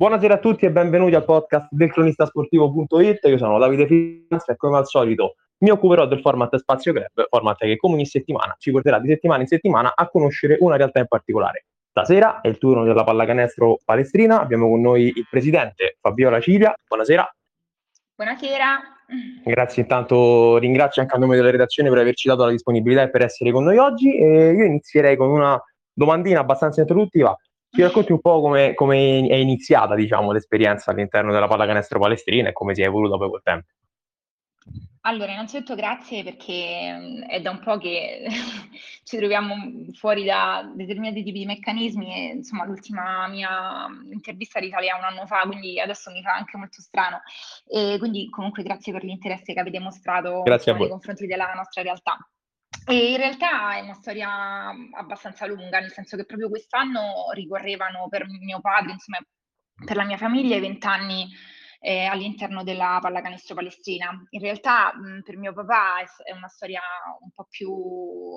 Buonasera a tutti e benvenuti al podcast del cronistasportivo.it. Io sono Davide Finanza e come al solito mi occuperò del format Spazio Club, format che come ogni settimana ci porterà di settimana in settimana a conoscere una realtà in particolare. Stasera è il turno della pallacanestro palestrina, abbiamo con noi il presidente Fabiola Ciglia. Buonasera. Buonasera. Grazie intanto, ringrazio anche a nome della redazione per averci dato la disponibilità e per essere con noi oggi. E io inizierei con una domandina abbastanza introduttiva ci racconti un po' come, come è iniziata diciamo, l'esperienza all'interno della pallacanestro palestrina e come si è evoluta poi col tempo? Allora, innanzitutto grazie perché mm, è da un po' che ci troviamo fuori da determinati tipi di meccanismi e insomma l'ultima mia intervista risale a un anno fa, quindi adesso mi fa anche molto strano. E quindi comunque grazie per l'interesse che avete mostrato nei confronti della nostra realtà. E in realtà è una storia abbastanza lunga, nel senso che proprio quest'anno ricorrevano per mio padre, insomma, per la mia famiglia, i vent'anni eh, all'interno della pallacanestro palestrina. In realtà mh, per mio papà è, è, una storia un po' più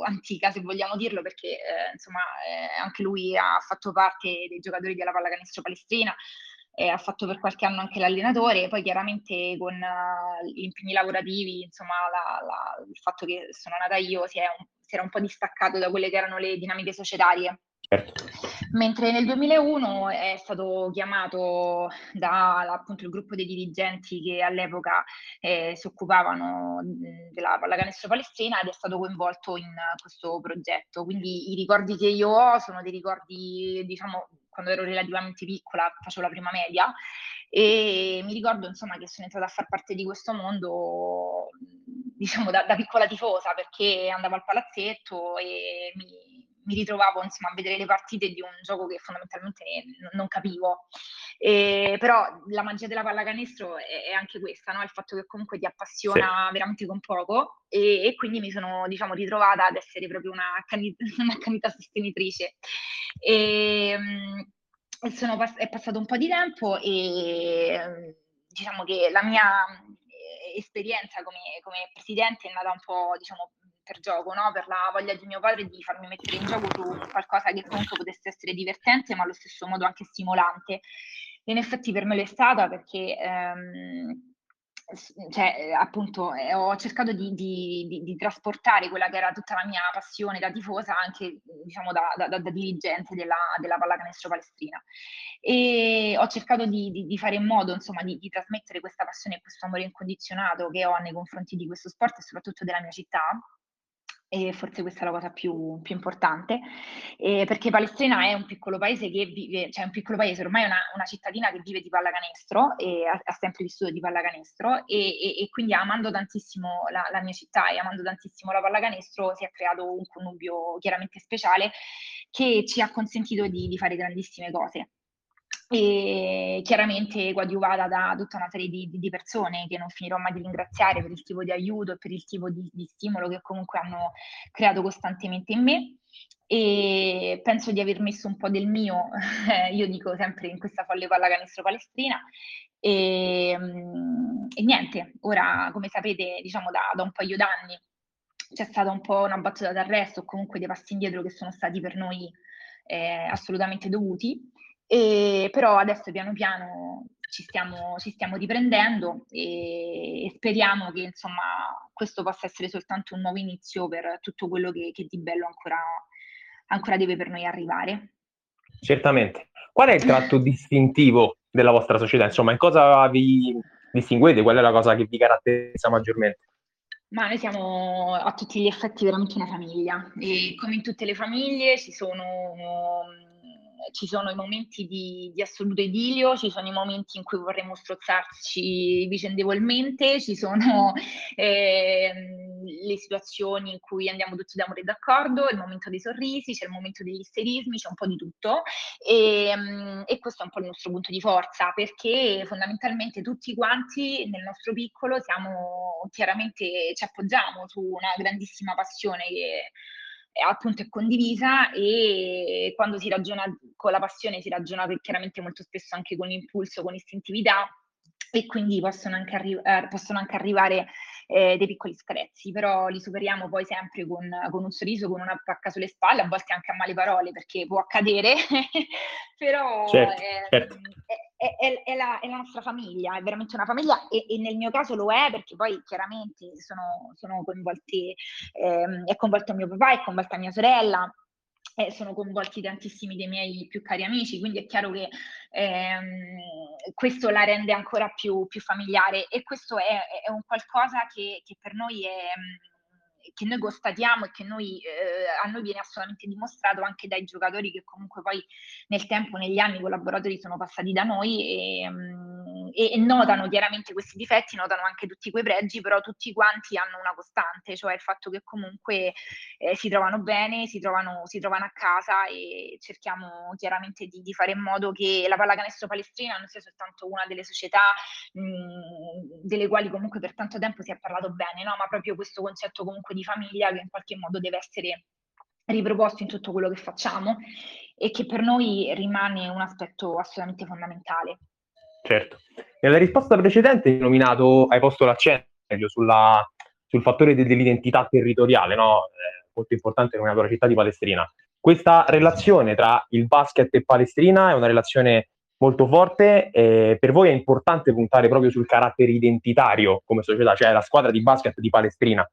antica, se vogliamo dirlo, perché eh, insomma eh, anche lui ha fatto parte dei giocatori della pallacanestro palestrina eh, ha fatto per qualche anno anche l'allenatore, poi chiaramente con uh, gli impegni lavorativi, insomma, la, la, il fatto che sono nata io si, un, si, era un po' distaccato da quelle che erano le dinamiche societarie. Certo. Mentre nel 2001 è stato chiamato da appunto il gruppo dei dirigenti che all'epoca eh, si occupavano della pallacanestro palestina ed è stato coinvolto in questo progetto. Quindi i ricordi che io ho sono dei ricordi, diciamo, quando ero relativamente piccola, facevo la prima media, e mi ricordo insomma che sono entrata a far parte di questo mondo, diciamo, da, da piccola tifosa, perché andavo al palazzetto e mi, mi ritrovavo insomma, a vedere le partite di un gioco che fondamentalmente non capivo. E, però la magia della pallacanestro è, è anche questa, no? il fatto che comunque ti appassiona sì. veramente con poco e, e, quindi mi sono diciamo, ritrovata ad essere proprio una, una canita sostenitrice. E, sono, è passato un po' di tempo e diciamo che la mia eh, esperienza come, come presidente è nata un po' diciamo, per gioco, no? per la voglia di mio padre di farmi mettere in gioco su qualcosa che comunque potesse essere divertente ma allo stesso modo anche stimolante. E in effetti per me l'è stata perché ehm, cioè, appunto, eh, ho cercato di, di, di, di, trasportare quella che era tutta la mia passione da tifosa anche, diciamo, da, da, da dirigente della, della pallacanestro palestrina. E ho cercato di, fare in modo, insomma, di, trasmettere questa passione e questo amore incondizionato che ho nei confronti di questo sport e soprattutto della mia città e forse questa è la cosa più, più importante, eh, perché Palestrina è un piccolo paese che vive, cioè un piccolo paese, ormai è una, una cittadina che vive di pallacanestro e ha, ha sempre vissuto di pallacanestro e, e, e quindi amando tantissimo la, la, mia città e amando tantissimo la pallacanestro si è creato un connubio chiaramente speciale che ci ha consentito di, di fare grandissime cose e chiaramente coadiuvata da tutta una serie di, di, persone che non finirò mai di ringraziare per il tipo di aiuto e per il tipo di, di stimolo che comunque hanno creato costantemente in me. E penso di aver messo un po' del mio, io dico sempre in questa folle pallacanestro palestrina. E, mm, e, niente, ora come sapete diciamo da, da un paio d'anni c'è stata un po' una battuta d'arresto o comunque dei passi indietro che sono stati per noi eh, assolutamente dovuti e, però adesso piano piano ci stiamo, ci stiamo riprendendo e, e, speriamo che insomma questo possa essere soltanto un nuovo inizio per tutto quello che, che di bello ancora, ancora deve per noi arrivare. Certamente. Qual è il tratto distintivo della vostra società? Insomma, in cosa vi distinguete? Qual è la cosa che vi caratterizza maggiormente? Ma noi siamo a tutti gli effetti veramente una famiglia e come in tutte le famiglie ci sono ci sono i momenti di, di, assoluto idilio, ci sono i momenti in cui vorremmo strozzarci vicendevolmente, ci sono eh, le situazioni in cui andiamo tutti d'amore d'accordo, il momento dei sorrisi, c'è il momento degli isterismi, c'è un po' di tutto. E, e questo è un po' il nostro punto di forza perché fondamentalmente tutti quanti nel nostro piccolo siamo chiaramente ci appoggiamo su una grandissima passione che appunto è condivisa e quando si ragiona con la passione si ragiona chiaramente molto spesso anche con impulso, con istintività e quindi possono anche, arri- eh, possono anche arrivare eh, dei piccoli screzzi, però li superiamo poi sempre con, con, un sorriso, con una pacca sulle spalle, a volte anche a male parole perché può accadere, però certo, eh, certo. È, è, è, la, è, la, nostra famiglia, è veramente una famiglia e, e, nel mio caso lo è perché poi chiaramente sono, sono coinvolti, ehm, è coinvolto mio papà, è coinvolta mia sorella, eh, sono coinvolti tantissimi dei miei più cari amici, quindi è chiaro che ehm, questo la rende ancora più, più familiare e questo è, è un qualcosa che, che per noi è che noi constatiamo e che noi, eh, a noi viene assolutamente dimostrato anche dai giocatori che comunque poi nel tempo, negli anni, i collaboratori sono passati da noi e, mm, e, e, notano chiaramente questi difetti, notano anche tutti quei pregi, però tutti quanti hanno una costante, cioè il fatto che comunque eh, si trovano bene, si trovano, si trovano a casa e cerchiamo chiaramente di, di, fare in modo che la pallacanestro palestrina non sia soltanto una delle società mh, delle quali comunque per tanto tempo si è parlato bene, no? ma proprio questo concetto comunque di famiglia che in qualche modo deve essere riproposto in tutto quello che facciamo e che per noi rimane un aspetto assolutamente fondamentale. Certo. Nella risposta precedente hai nominato, hai posto l'accento sulla, sul fattore de- dell'identità territoriale, no? eh, molto importante nominato la città di Palestrina. Questa relazione tra il basket e Palestrina è una relazione molto forte. Eh, per voi è importante puntare proprio sul carattere identitario come società, cioè la squadra di basket di Palestrina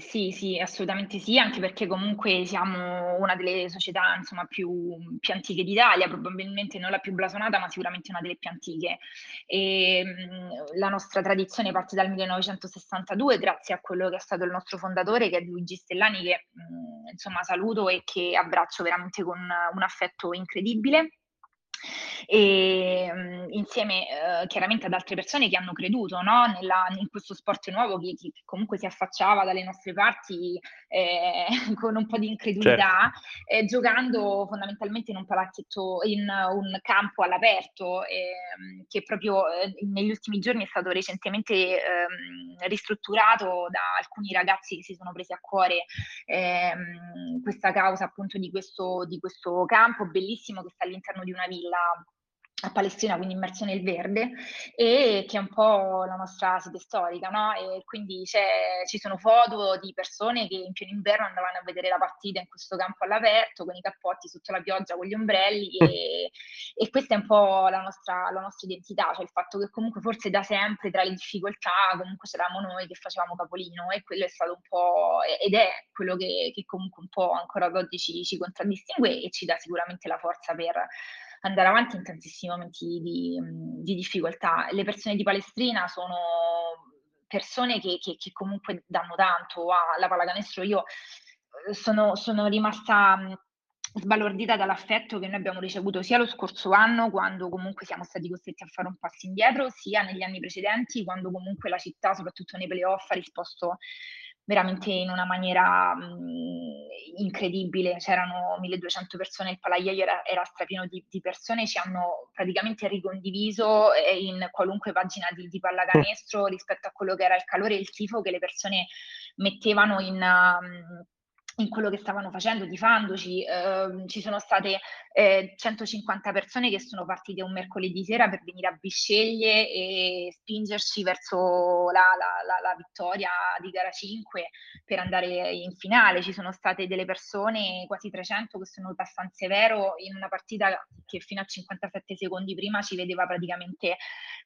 sì, sì, assolutamente sì, anche perché comunque siamo una delle società insomma, più, più antiche d'Italia, probabilmente non la più blasonata, ma sicuramente una delle più antiche. E, mh, la nostra tradizione parte dal 1962, grazie a quello che è stato il nostro fondatore, che è Luigi Stellani, che mh, insomma saluto e che abbraccio veramente con un affetto incredibile e mh, insieme eh, chiaramente ad altre persone che hanno creduto no? Nella, in questo sport nuovo che, che, comunque si affacciava dalle nostre parti eh, con un po' di incredulità, certo. eh, giocando fondamentalmente in un palazzetto, in un campo all'aperto ehm, che proprio eh, negli ultimi giorni è stato recentemente ehm, ristrutturato da alcuni ragazzi che si sono presi a cuore ehm, questa causa appunto di questo, di questo campo bellissimo che sta all'interno di una villa a a Palestina, quindi immersione nel verde, e che è un po' la nostra sede storica, no? E quindi ci sono foto di persone che in pieno inverno andavano a vedere la partita in questo campo all'aperto, con i cappotti sotto la pioggia, con gli ombrelli, e, e questa è un po' la nostra, la nostra, identità, cioè il fatto che comunque forse da sempre tra le difficoltà comunque c'eravamo noi che facevamo capolino, e quello è stato un po', ed è quello che, che comunque un po' ancora ad oggi ci, ci contraddistingue e ci dà sicuramente la forza per andare avanti in tantissimi momenti di, di difficoltà. Le persone di Palestrina sono persone che, che, che comunque danno tanto alla pallacanestro. Io eh, sono, sono rimasta sbalordita dall'affetto che noi abbiamo ricevuto sia lo scorso anno, quando comunque siamo stati costretti a fare un passo indietro, sia negli anni precedenti, quando comunque la città, soprattutto nei playoff, ha risposto veramente in una maniera mh, incredibile, c'erano 1200 persone, il palaio era, era strapieno di, di, persone, ci hanno praticamente ricondiviso eh, in qualunque pagina di, di pallacanestro rispetto a quello che era il calore e il tifo che le persone mettevano in... Um, in quello che stavano facendo, tifandoci. Eh, ci sono state eh, 150 persone che sono partite un mercoledì sera per venire a Bisceglie e spingerci verso la, la, la, la, vittoria di gara 5 per andare in finale. Ci sono state delle persone, quasi 300, che sono a San Severo in una partita che fino a 57 secondi prima ci vedeva praticamente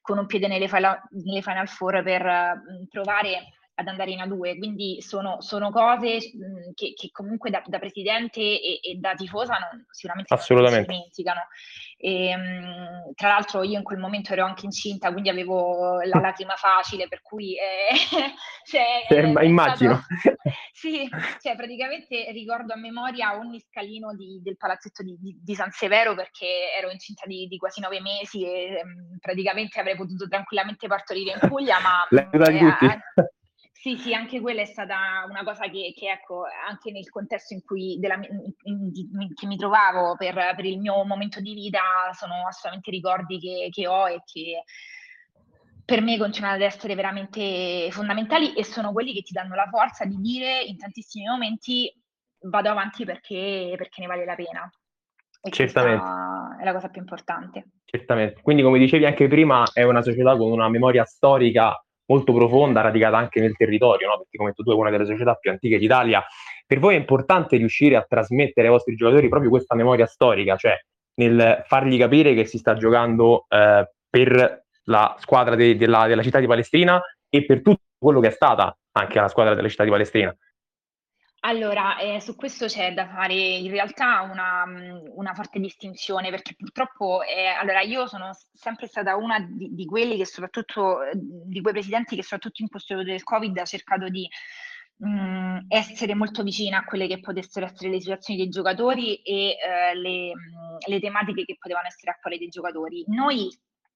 con un piede nelle, nelle Final Four per uh, provare ad andare in A2, quindi sono, sono cose mh, che, che, comunque da, da presidente e, e, da tifosa non, sicuramente non si dimenticano. E, mh, tra l'altro io in quel momento ero anche incinta, quindi avevo la lacrima facile, per cui... Eh, cioè, eh, immagino. Stato, sì, cioè praticamente ricordo a memoria ogni scalino di, del palazzetto di, di, di, San Severo perché ero incinta di, di quasi nove mesi e mh, praticamente avrei potuto tranquillamente partorire in Puglia, ma... Eh, sì, sì, anche quella è stata una cosa che, che ecco, anche nel contesto in cui della, in, in, che mi trovavo per, per, il mio momento di vita sono assolutamente ricordi che, che ho e che per me continuano ad essere veramente fondamentali e sono quelli che ti danno la forza di dire in tantissimi momenti vado avanti perché, perché ne vale la pena. E Certamente. è la cosa più importante. Certamente. Quindi, come dicevi anche prima, è una società con una memoria storica molto profonda, radicata anche nel territorio, no? perché come detto tu è una delle società più antiche d'Italia. Per voi è importante riuscire a trasmettere ai vostri giocatori proprio questa memoria storica, cioè nel fargli capire che si sta giocando eh, per la squadra de- della, della città di Palestrina e per tutto quello che è stata anche la squadra della città di Palestrina. Allora, eh, su questo c'è da fare in realtà una, una forte distinzione perché purtroppo, eh, allora io sono sempre stata una di, di, quelli che soprattutto, di quei presidenti che soprattutto in questo periodo del Covid ha cercato di mh, essere molto vicina a quelle che potessero essere le situazioni dei giocatori e eh, le, le tematiche che potevano essere a cuore dei giocatori. Noi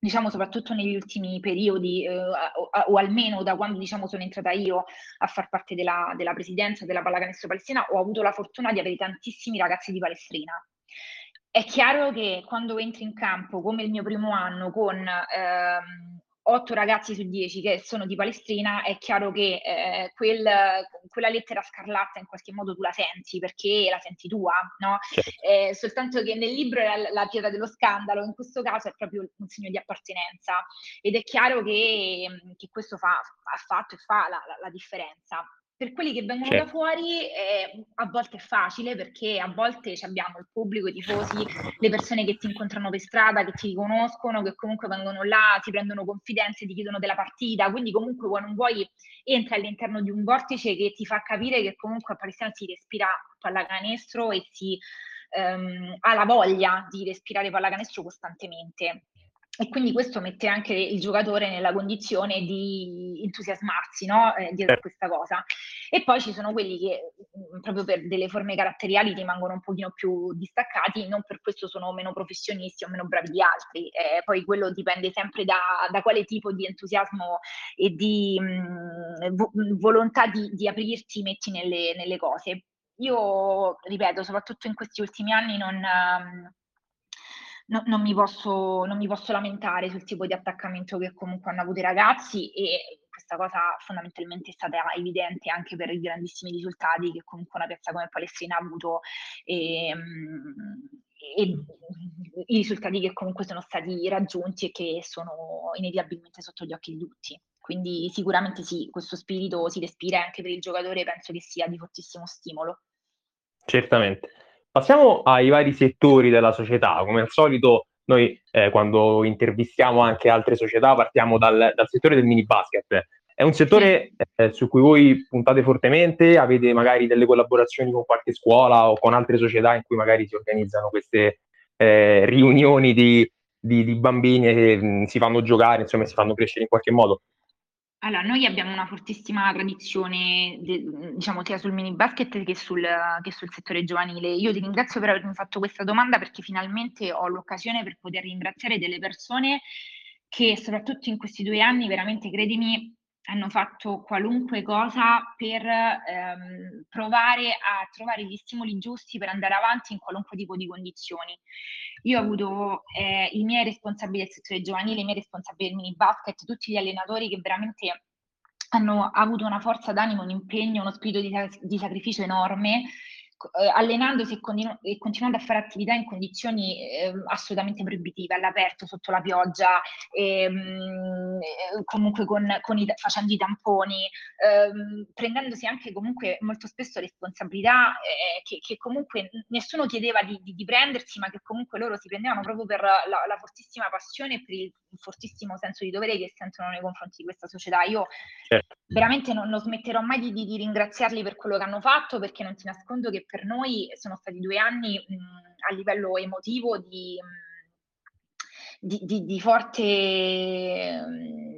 diciamo soprattutto negli ultimi periodi eh, o, o, almeno da quando diciamo sono entrata io a far parte della, della presidenza della pallacanestro palestina ho avuto la fortuna di avere tantissimi ragazzi di Palestrina. È chiaro che quando entri in campo come il mio primo anno con ehm, 8 ragazzi su 10 che sono di Palestrina, è chiaro che eh, quel, quella lettera scarlatta in qualche modo tu la senti perché la senti tua, no? Certo. Eh, soltanto che nel libro è la, la, pietra dello scandalo, in questo caso è proprio un segno di appartenenza ed è chiaro che, che questo fa, ha fatto e fa la, la, la differenza per quelli che vengono certo. da fuori eh, a volte è facile perché a volte abbiamo il pubblico, i tifosi, le persone che ti incontrano per strada, che ti riconoscono, che comunque vengono là, ti prendono confidenze, ti chiedono della partita, quindi comunque vuoi non vuoi entra all'interno di un vortice che ti fa capire che comunque a Palestina si respira pallacanestro e si ehm, ha la voglia di respirare pallacanestro costantemente e quindi questo mette anche il giocatore nella condizione di entusiasmarsi no? eh, dietro a certo. questa cosa. E poi ci sono quelli che mm, proprio per delle forme caratteriali rimangono un pochino più distaccati, non per questo sono meno professionisti o meno bravi di altri. Eh, poi quello dipende sempre da, da, quale tipo di entusiasmo e di mh, mm, vo- volontà di, di, aprirti metti nelle, nelle, cose. Io, ripeto, soprattutto in questi ultimi anni non... Um, no, non, mi posso, non mi posso lamentare sul tipo di attaccamento che comunque hanno avuto i ragazzi e questa cosa fondamentalmente è stata evidente anche per i grandissimi risultati che comunque una piazza come Palestrina ha avuto e, ehm, e, i risultati che comunque sono stati raggiunti e che sono inevitabilmente sotto gli occhi di tutti. Quindi sicuramente sì, questo spirito si respira anche per il giocatore, penso che sia di fortissimo stimolo. Certamente. Passiamo ai vari settori della società. Come al solito, noi eh, quando intervistiamo anche altre società partiamo dal, dal settore del mini basket. È un settore eh, su cui voi puntate fortemente, avete magari delle collaborazioni con qualche scuola o con altre società in cui magari si organizzano queste eh, riunioni di, di, di, bambini che mh, mm, si fanno giocare, insomma, si fanno crescere in qualche modo. Allora, noi abbiamo una fortissima tradizione, de, diciamo, sia sul mini basket che sul, che sul, settore giovanile. Io ti ringrazio per avermi fatto questa domanda perché finalmente ho l'occasione per poter ringraziare delle persone che soprattutto in questi due anni, veramente credimi, hanno fatto qualunque cosa per ehm, provare a trovare gli stimoli giusti per andare avanti in qualunque tipo di condizioni. Io ho avuto eh, i miei responsabili del settore giovanile, i miei responsabili del mini basket, tutti gli allenatori che veramente hanno avuto una forza d'animo, un impegno, uno spirito di, di sacrificio enorme eh, allenandosi e, continu- e, continuando a fare attività in condizioni eh, assolutamente proibitive, all'aperto, sotto la pioggia, ehm, eh, comunque con, con i, facendo i tamponi, ehm, prendendosi anche comunque molto spesso responsabilità eh, che, che, comunque nessuno chiedeva di, di, di, prendersi, ma che comunque loro si prendevano proprio per la, la fortissima passione e per il fortissimo senso di dovere che sentono nei confronti di questa società. Io certo. veramente non, non, smetterò mai di, di, ringraziarli per quello che hanno fatto, perché non ti nascondo che per noi sono stati due anni mh, a livello emotivo di... Mh, di, di, di, forte,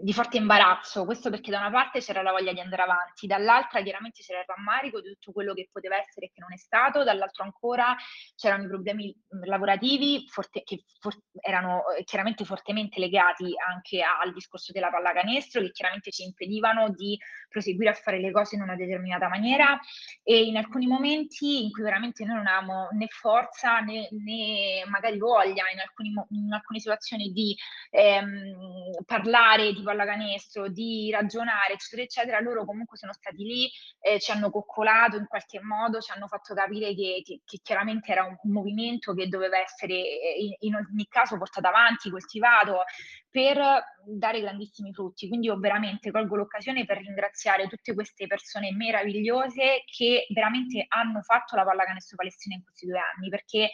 di, forte, imbarazzo. Questo perché da una parte c'era la voglia di andare avanti, dall'altra chiaramente c'era il rammarico di tutto quello che poteva essere e che non è stato, dall'altro ancora c'erano i problemi lavorativi forte, che for, erano eh, chiaramente fortemente legati anche al discorso della pallacanestro, che chiaramente ci impedivano di proseguire a fare le cose in una determinata maniera e in alcuni momenti in cui veramente noi non avevamo né forza né, né magari voglia in, alcuni, in alcune situazioni situazione di ehm, parlare di pallacanestro, di ragionare, eccetera, eccetera, loro comunque sono stati lì, eh, ci hanno coccolato in qualche modo, ci hanno fatto capire che, che, che chiaramente era un, un, movimento che doveva essere eh, in, in ogni caso portato avanti, coltivato, per dare grandissimi frutti. Quindi io veramente colgo l'occasione per ringraziare tutte queste persone meravigliose che veramente hanno fatto la pallacanestro palestina in questi due anni, perché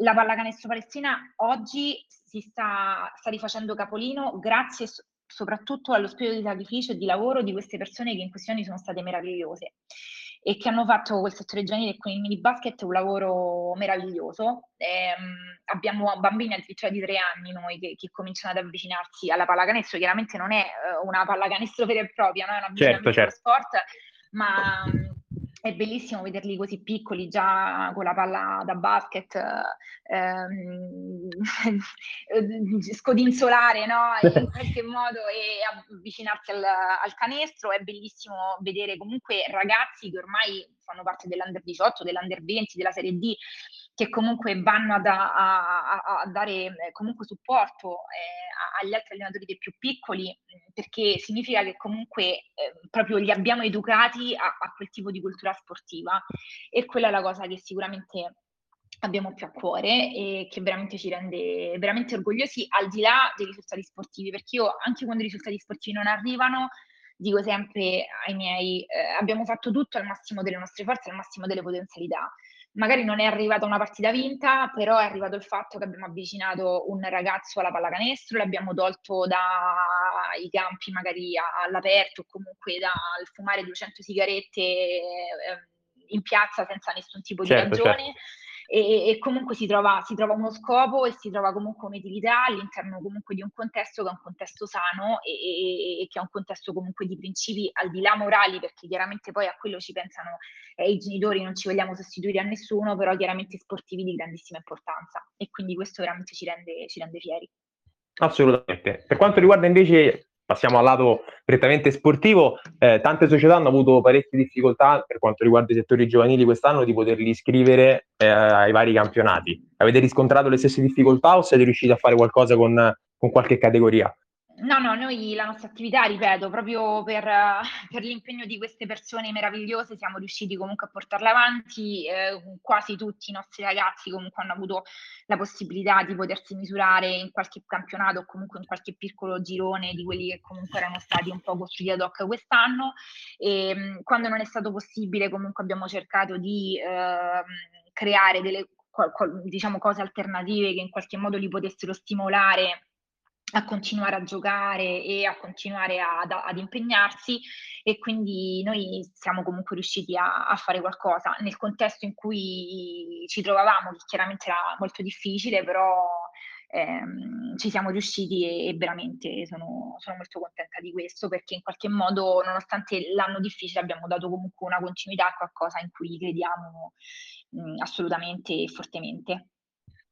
la pallacanestro palestina oggi si sta, sta rifacendo capolino grazie soprattutto allo spirito di sacrificio e di lavoro di queste persone che in questi anni sono state meravigliose e che hanno fatto quel settore giovanile con il mini basket un lavoro meraviglioso. Ehm, abbiamo bambini addirittura di tre anni noi che, che, cominciano ad avvicinarsi alla pallacanestro, chiaramente non è uh, una pallacanestro vera e propria, no? è una certo, certo. sport, ma è bellissimo vederli così piccoli, già con la palla da basket, ehm, scodinzolare no? in qualche modo e avvicinarsi al, al, canestro. È bellissimo vedere comunque ragazzi che ormai fanno parte dell'Under 18, dell'Under 20, della Serie D, che comunque vanno a, a, a dare eh, comunque supporto eh, agli altri allenatori dei più piccoli, perché significa che comunque eh, proprio li abbiamo educati a, a quel tipo di cultura sportiva. E quella è la cosa che sicuramente abbiamo più a cuore e che veramente ci rende veramente orgogliosi al di là dei risultati sportivi, perché io anche quando i risultati sportivi non arrivano, dico sempre ai miei, eh, abbiamo fatto tutto al massimo delle nostre forze, al massimo delle potenzialità magari non è arrivata una partita vinta, però è arrivato il fatto che abbiamo avvicinato un ragazzo alla pallacanestro, l'abbiamo tolto dai campi magari all'aperto o comunque dal fumare 200 sigarette eh, in piazza senza nessun tipo di certo, ragione. Certo e, e comunque si trova, si trova, uno scopo e si trova comunque un'utilità all'interno comunque di un contesto che è un contesto sano e, e, che è un contesto comunque di principi al di là morali, perché chiaramente poi a quello ci pensano eh, i genitori, non ci vogliamo sostituire a nessuno, però chiaramente sportivi di grandissima importanza e quindi questo veramente ci rende, ci rende fieri. Assolutamente. Per quanto riguarda invece passiamo al lato prettamente sportivo, eh, tante società hanno avuto parecchie difficoltà per quanto riguarda i settori giovanili quest'anno di poterli iscrivere eh, ai vari campionati. Avete riscontrato le stesse difficoltà o siete riusciti a fare qualcosa con, con qualche categoria? No, no, noi la nostra attività, ripeto, proprio per, per l'impegno di queste persone meravigliose siamo riusciti comunque a portarla avanti, eh, quasi tutti i nostri ragazzi comunque hanno avuto la possibilità di potersi misurare in qualche campionato o comunque in qualche piccolo girone di quelli che comunque erano stati un po' costruiti ad hoc quest'anno. E ehm, quando non è stato possibile comunque abbiamo cercato di eh, creare delle diciamo cose alternative che in qualche modo li potessero stimolare a continuare a giocare e a continuare ad, ad impegnarsi e quindi noi siamo comunque riusciti a, a, fare qualcosa nel contesto in cui ci trovavamo, che chiaramente era molto difficile, però ehm, ci siamo riusciti e, e veramente sono, sono, molto contenta di questo perché in qualche modo, nonostante l'anno difficile, abbiamo dato comunque una continuità a qualcosa in cui crediamo mh, assolutamente e fortemente.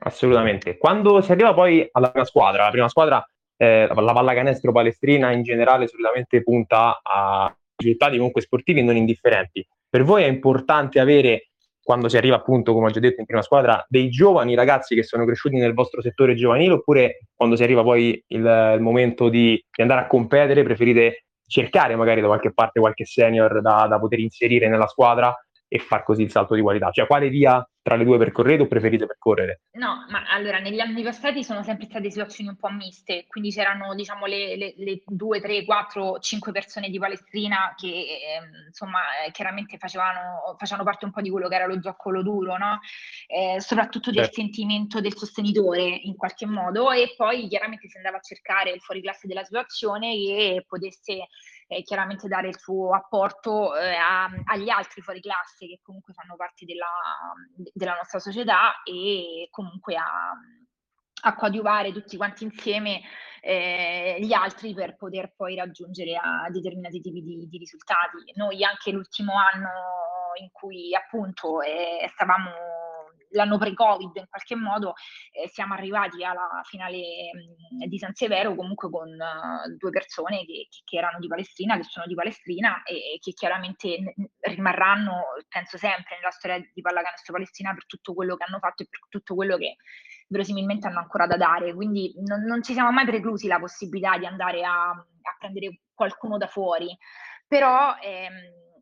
Assolutamente. Quando si arriva poi alla prima squadra, la prima squadra, eh, la pallacanestro palestrina in generale solitamente punta a risultati comunque sportivi non indifferenti. Per voi è importante avere, quando si arriva appunto, come ho già detto, in prima squadra, dei giovani ragazzi che sono cresciuti nel vostro settore giovanile oppure quando si arriva poi il, il momento di, di, andare a competere preferite cercare magari da qualche parte qualche senior da, da poter inserire nella squadra e far così il salto di qualità? Cioè, quale via tra le due percorrete o preferite percorrere? No, ma allora negli anni passati sono sempre state situazioni un po' miste, quindi c'erano diciamo le, le, le due, tre, quattro, cinque persone di Palestrina che eh, insomma eh, chiaramente facevano, facevano, parte un po' di quello che era lo zoccolo duro, no? eh, soprattutto del certo. sentimento del sostenitore in qualche modo e poi chiaramente si andava a cercare il fuori classe della situazione che potesse eh, chiaramente dare il suo apporto eh, a, agli altri fuori classe che comunque fanno parte della, della nostra società e comunque a, a coadiuvare tutti quanti insieme eh, gli altri per poter poi raggiungere determinati tipi di, di risultati. Noi anche l'ultimo anno in cui appunto eh, stavamo l'anno pre-Covid in qualche modo eh, siamo arrivati alla finale mh, di San Severo comunque con uh, due persone che, che, erano di Palestrina, che sono di Palestrina e, e che chiaramente n- rimarranno, penso sempre, nella storia di pallacanestro Palestrina per tutto quello che hanno fatto e per tutto quello che verosimilmente hanno ancora da dare. Quindi non, non ci siamo mai preclusi la possibilità di andare a, a prendere qualcuno da fuori. Però ehm,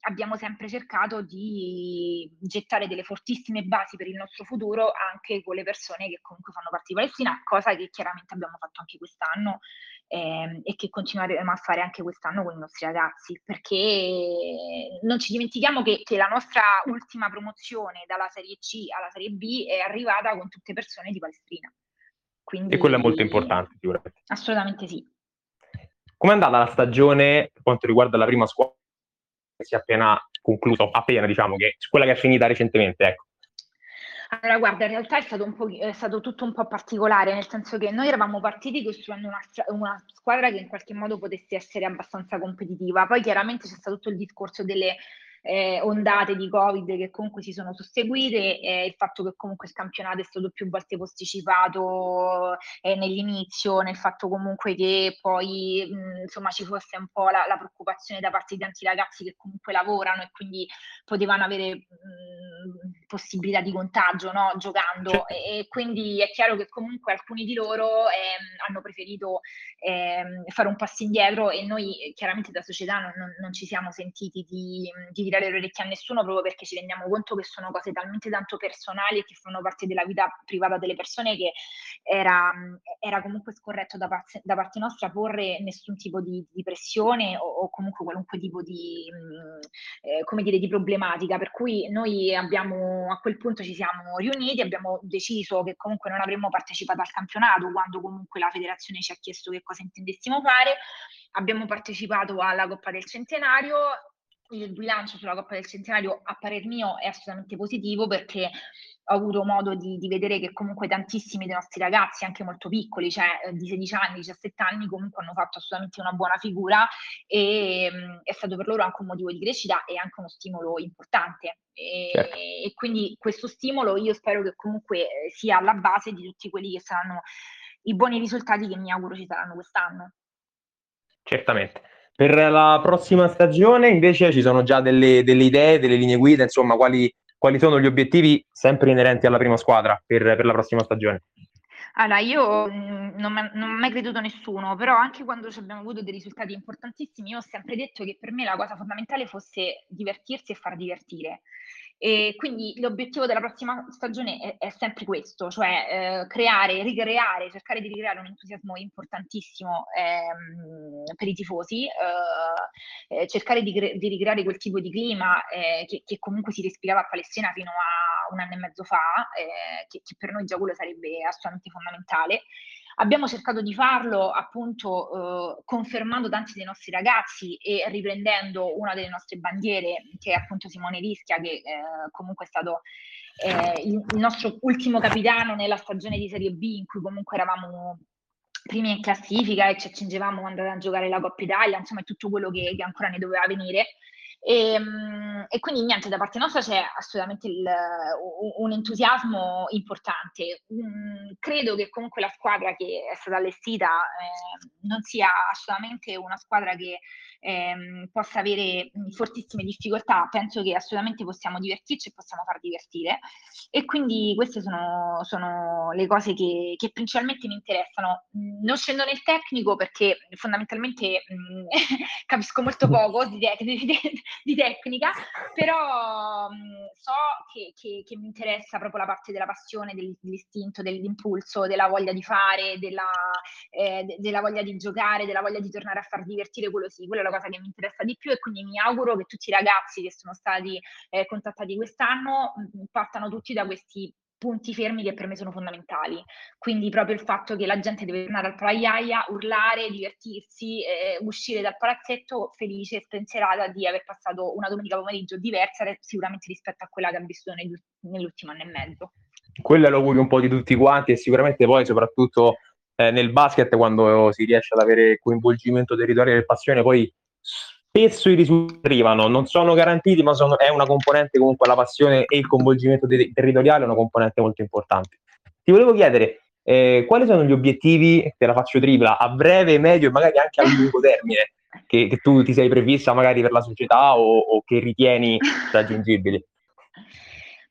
abbiamo sempre cercato di gettare delle fortissime basi per il nostro futuro anche con le persone che comunque fanno parte di Palestina, cosa che chiaramente abbiamo fatto anche quest'anno eh, e che continueremo a fare anche quest'anno con i nostri ragazzi, perché non ci dimentichiamo che, che la nostra ultima promozione dalla Serie C alla Serie B è arrivata con tutte persone di Palestrina. Quindi, e quello è molto importante, sicuramente. Assolutamente sì. Com'è andata la stagione per quanto riguarda la prima squadra si è appena concluso, appena diciamo che quella che è finita recentemente, ecco? Allora, guarda, in realtà è stato, è stato, tutto un po' particolare, nel senso che noi eravamo partiti costruendo una, una, squadra che in qualche modo potesse essere abbastanza competitiva. Poi chiaramente c'è stato tutto il discorso delle eh, ondate di Covid che comunque si sono susseguite, eh, il fatto che comunque il campionato è stato più volte posticipato eh, nell'inizio, nel fatto comunque che poi mh, insomma ci fosse un po' la, la, preoccupazione da parte di tanti ragazzi che comunque lavorano e quindi potevano avere mh, possibilità di contagio no? giocando certo. e, e, quindi è chiaro che comunque alcuni di loro ehm, hanno preferito ehm, fare un passo indietro e noi chiaramente da società non, non, non ci siamo sentiti di, di tirare le orecchie a nessuno proprio perché ci rendiamo conto che sono cose talmente tanto personali e che fanno parte della vita privata delle persone che era, era comunque scorretto da parte, da parte, nostra porre nessun tipo di, di pressione o, o, comunque qualunque tipo di, eh, come dire, di problematica. Per cui noi abbiamo a quel punto ci siamo riuniti, abbiamo deciso che comunque non avremmo partecipato al campionato quando comunque la federazione ci ha chiesto che cosa intendessimo fare. Abbiamo partecipato alla Coppa del Centenario il bilancio sulla Coppa del Centenario a parer mio è assolutamente positivo perché ho avuto modo di, di, vedere che comunque tantissimi dei nostri ragazzi, anche molto piccoli, cioè eh, di 16 anni, 17 anni, comunque hanno fatto assolutamente una buona figura e mh, mm, è stato per loro anche un motivo di crescita e anche uno stimolo importante. E, certo. e quindi questo stimolo io spero che comunque eh, sia alla base di tutti quelli che saranno i buoni risultati che mi auguro ci saranno quest'anno. Certamente. Per la prossima stagione invece ci sono già delle, delle idee, delle linee guida, insomma, quali, quali, sono gli obiettivi sempre inerenti alla prima squadra per, per la prossima stagione? Allora, io mh, non, non ho mai creduto nessuno, però anche quando abbiamo avuto dei risultati importantissimi, io ho sempre detto che per me la cosa fondamentale fosse divertirsi e far divertire. E quindi l'obiettivo della prossima stagione è, è sempre questo, cioè eh, creare, ricreare, cercare di ricreare un entusiasmo importantissimo ehm, per i tifosi, eh, eh, cercare di, di, ricreare quel tipo di clima eh, che, che, comunque si respirava a Palestina fino a un anno e mezzo fa, eh, che, che per noi già quello sarebbe assolutamente fondamentale. Abbiamo cercato di farlo appunto eh, confermando tanti dei nostri ragazzi e riprendendo una delle nostre bandiere, che è appunto Simone Rischia, che eh, comunque è stato eh, il, il, nostro ultimo capitano nella stagione di Serie B, in cui comunque eravamo primi in classifica e ci accingevamo ad andare a giocare la Coppa Italia, insomma tutto quello che, che ancora ne doveva venire. E, ehm, e, quindi niente, da parte nostra c'è assolutamente il, un entusiasmo importante. Mm, credo che comunque la squadra che è stata allestita eh, non sia assolutamente una squadra che ehm, possa avere fortissime difficoltà, penso che assolutamente possiamo divertirci e possiamo far divertire. E quindi queste sono, sono le cose che, che, principalmente mi interessano. Non scendo nel tecnico perché fondamentalmente mh, capisco molto poco di, di, di, di tecnica, però mh, so che, che, che, mi interessa proprio la parte della passione, dell'istinto, dell'impulso, della voglia di fare, della, eh, de, della voglia di giocare, della voglia di tornare a far divertire, quello sì, quello è la cosa che mi interessa di più e quindi mi auguro che tutti i ragazzi che sono stati eh, contattati quest'anno mh, partano tutti da questi punti fermi che per me sono fondamentali. Quindi proprio il fatto che la gente deve tornare al Praiaia, urlare, divertirsi, eh, uscire dal palazzetto felice e spensierata di aver passato una domenica pomeriggio diversa sicuramente rispetto a quella che ha vissuto negli, nell'ultimo anno e mezzo. Quello è l'augurio un po' di tutti quanti e sicuramente poi soprattutto eh, nel basket quando si riesce ad avere coinvolgimento territoriale e passione poi spesso i risultati arrivano, non sono garantiti, ma sono, è una componente comunque la passione e il coinvolgimento de- territoriale è una componente molto importante. Ti volevo chiedere eh, quali sono gli obiettivi, te la faccio tripla, a breve, medio e magari anche a lungo termine che, che tu ti sei prevista magari per la società o, o che ritieni raggiungibili?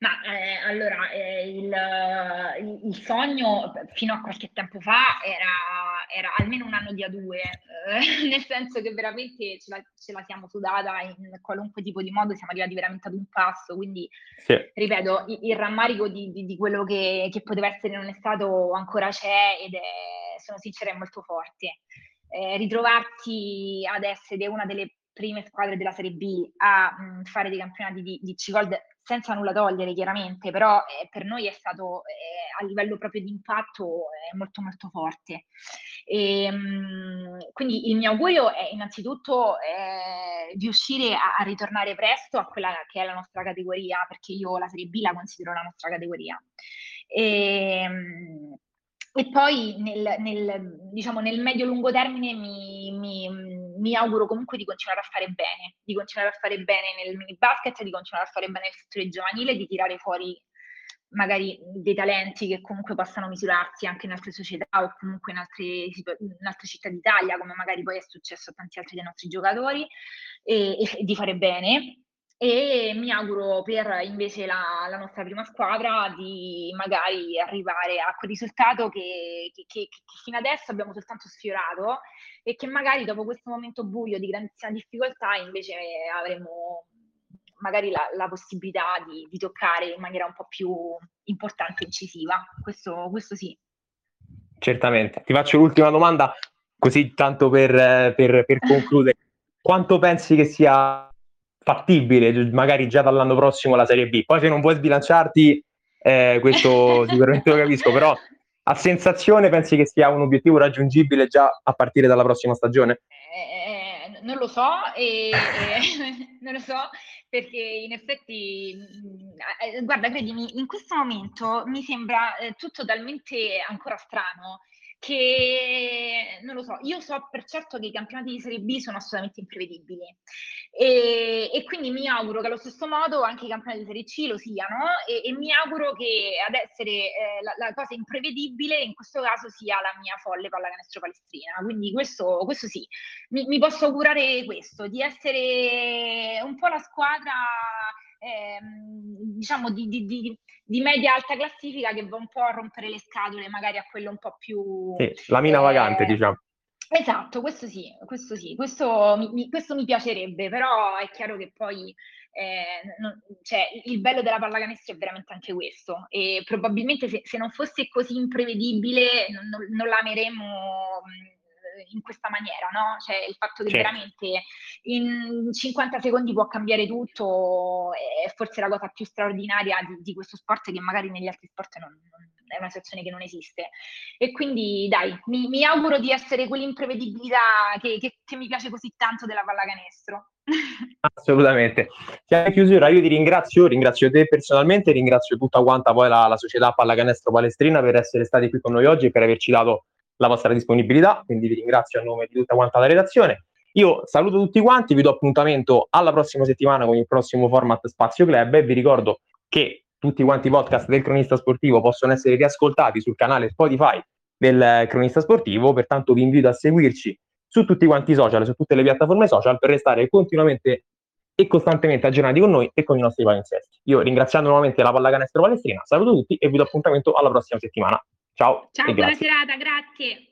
Ma eh, allora, eh, il, il, sogno fino a qualche tempo fa era, era almeno un anno di A2, eh, nel senso che veramente ce la, ce la, siamo sudata in qualunque tipo di modo, siamo arrivati veramente ad un passo, quindi sì. ripeto, il, il rammarico di, di, di quello che, che, poteva essere non è stato ancora c'è ed è, sono sincera, è molto forte. Eh, ritrovarsi ad essere una delle prime squadre della Serie B a mh, fare dei campionati di, di C-Gold senza nulla togliere chiaramente, però eh, per noi è stato eh, a livello proprio di impatto eh, molto molto forte. E, ehm, quindi il mio augurio è innanzitutto eh, riuscire a, a, ritornare presto a quella che è la nostra categoria, perché io la Serie B la considero la nostra categoria. E, mh, e poi nel, nel, diciamo, nel medio-lungo termine mi, mi, mi, auguro comunque di continuare a fare bene, di continuare a fare bene nel mini basket, di continuare a fare bene nel settore giovanile, di tirare fuori magari dei talenti che comunque possano misurarsi anche in altre società o comunque in altre, in altre città d'Italia, come magari poi è successo a tanti altri dei nostri giocatori, e, e di fare bene e mi auguro per invece la, la, nostra prima squadra di magari arrivare a quel risultato che, che, che, che, fino adesso abbiamo soltanto sfiorato e che magari dopo questo momento buio di grandissima difficoltà invece avremo magari la, la possibilità di, di, toccare in maniera un po' più importante e incisiva. Questo, questo sì. Certamente. Ti faccio l'ultima domanda, così tanto per, per, per concludere. Quanto pensi che sia fattibile, magari già dall'anno prossimo la Serie B. Poi se non vuoi sbilanciarti, eh, questo sicuramente lo capisco, però a sensazione pensi che sia un obiettivo raggiungibile già a partire dalla prossima stagione? Eh, non lo so, e, e, non lo so perché in effetti, eh, guarda, credimi, in questo momento mi sembra eh, tutto talmente ancora strano che non lo so, io so per certo che i campionati di Serie B sono assolutamente imprevedibili. E, e quindi mi auguro che allo stesso modo anche i campionati di Serie C lo siano e, e mi auguro che ad essere eh, la, la, cosa imprevedibile in questo caso sia la mia folle pallacanestro palestrina, quindi questo, questo sì, mi, mi posso augurare questo, di essere un po' la squadra ehm, diciamo di, di, di, di, media alta classifica che va un po' a rompere le scatole magari a quello un po' più... Sì, la mina eh, vagante diciamo. Esatto, questo sì, questo sì, questo mi, questo mi piacerebbe, però è chiaro che poi eh, non, cioè, il bello della pallacanestro è veramente anche questo e probabilmente se, se non fosse così imprevedibile non, non, non l'ameremmo in questa maniera, no? Cioè il fatto che certo. veramente in 50 secondi può cambiare tutto è forse la cosa più straordinaria di, di questo sport che magari negli altri sport non, non, è una situazione che non esiste. E quindi dai, mi, mi auguro di essere quell'imprevedibilità che, che, che mi piace così tanto della pallacanestro. Assolutamente. Siamo in chiusura, io ti ringrazio, ringrazio te personalmente, ringrazio tutta quanta poi la, la società Pallacanestro Palestrina per essere stati qui con noi oggi e per averci dato la vostra disponibilità, quindi vi ringrazio a nome di tutta quanta la redazione. Io saluto tutti quanti, vi do appuntamento alla prossima settimana con il prossimo format Spazio Club e vi ricordo che tutti quanti i podcast del cronista sportivo possono essere riascoltati sul canale Spotify del cronista sportivo, pertanto vi invito a seguirci su tutti quanti i social, su tutte le piattaforme social per restare continuamente e costantemente aggiornati con noi e con i nostri palinsesti. Io ringraziando nuovamente la pallacanestro palestrina, saluto tutti e vi do appuntamento alla prossima settimana. Ciao. Ciao, buona serata, grazie.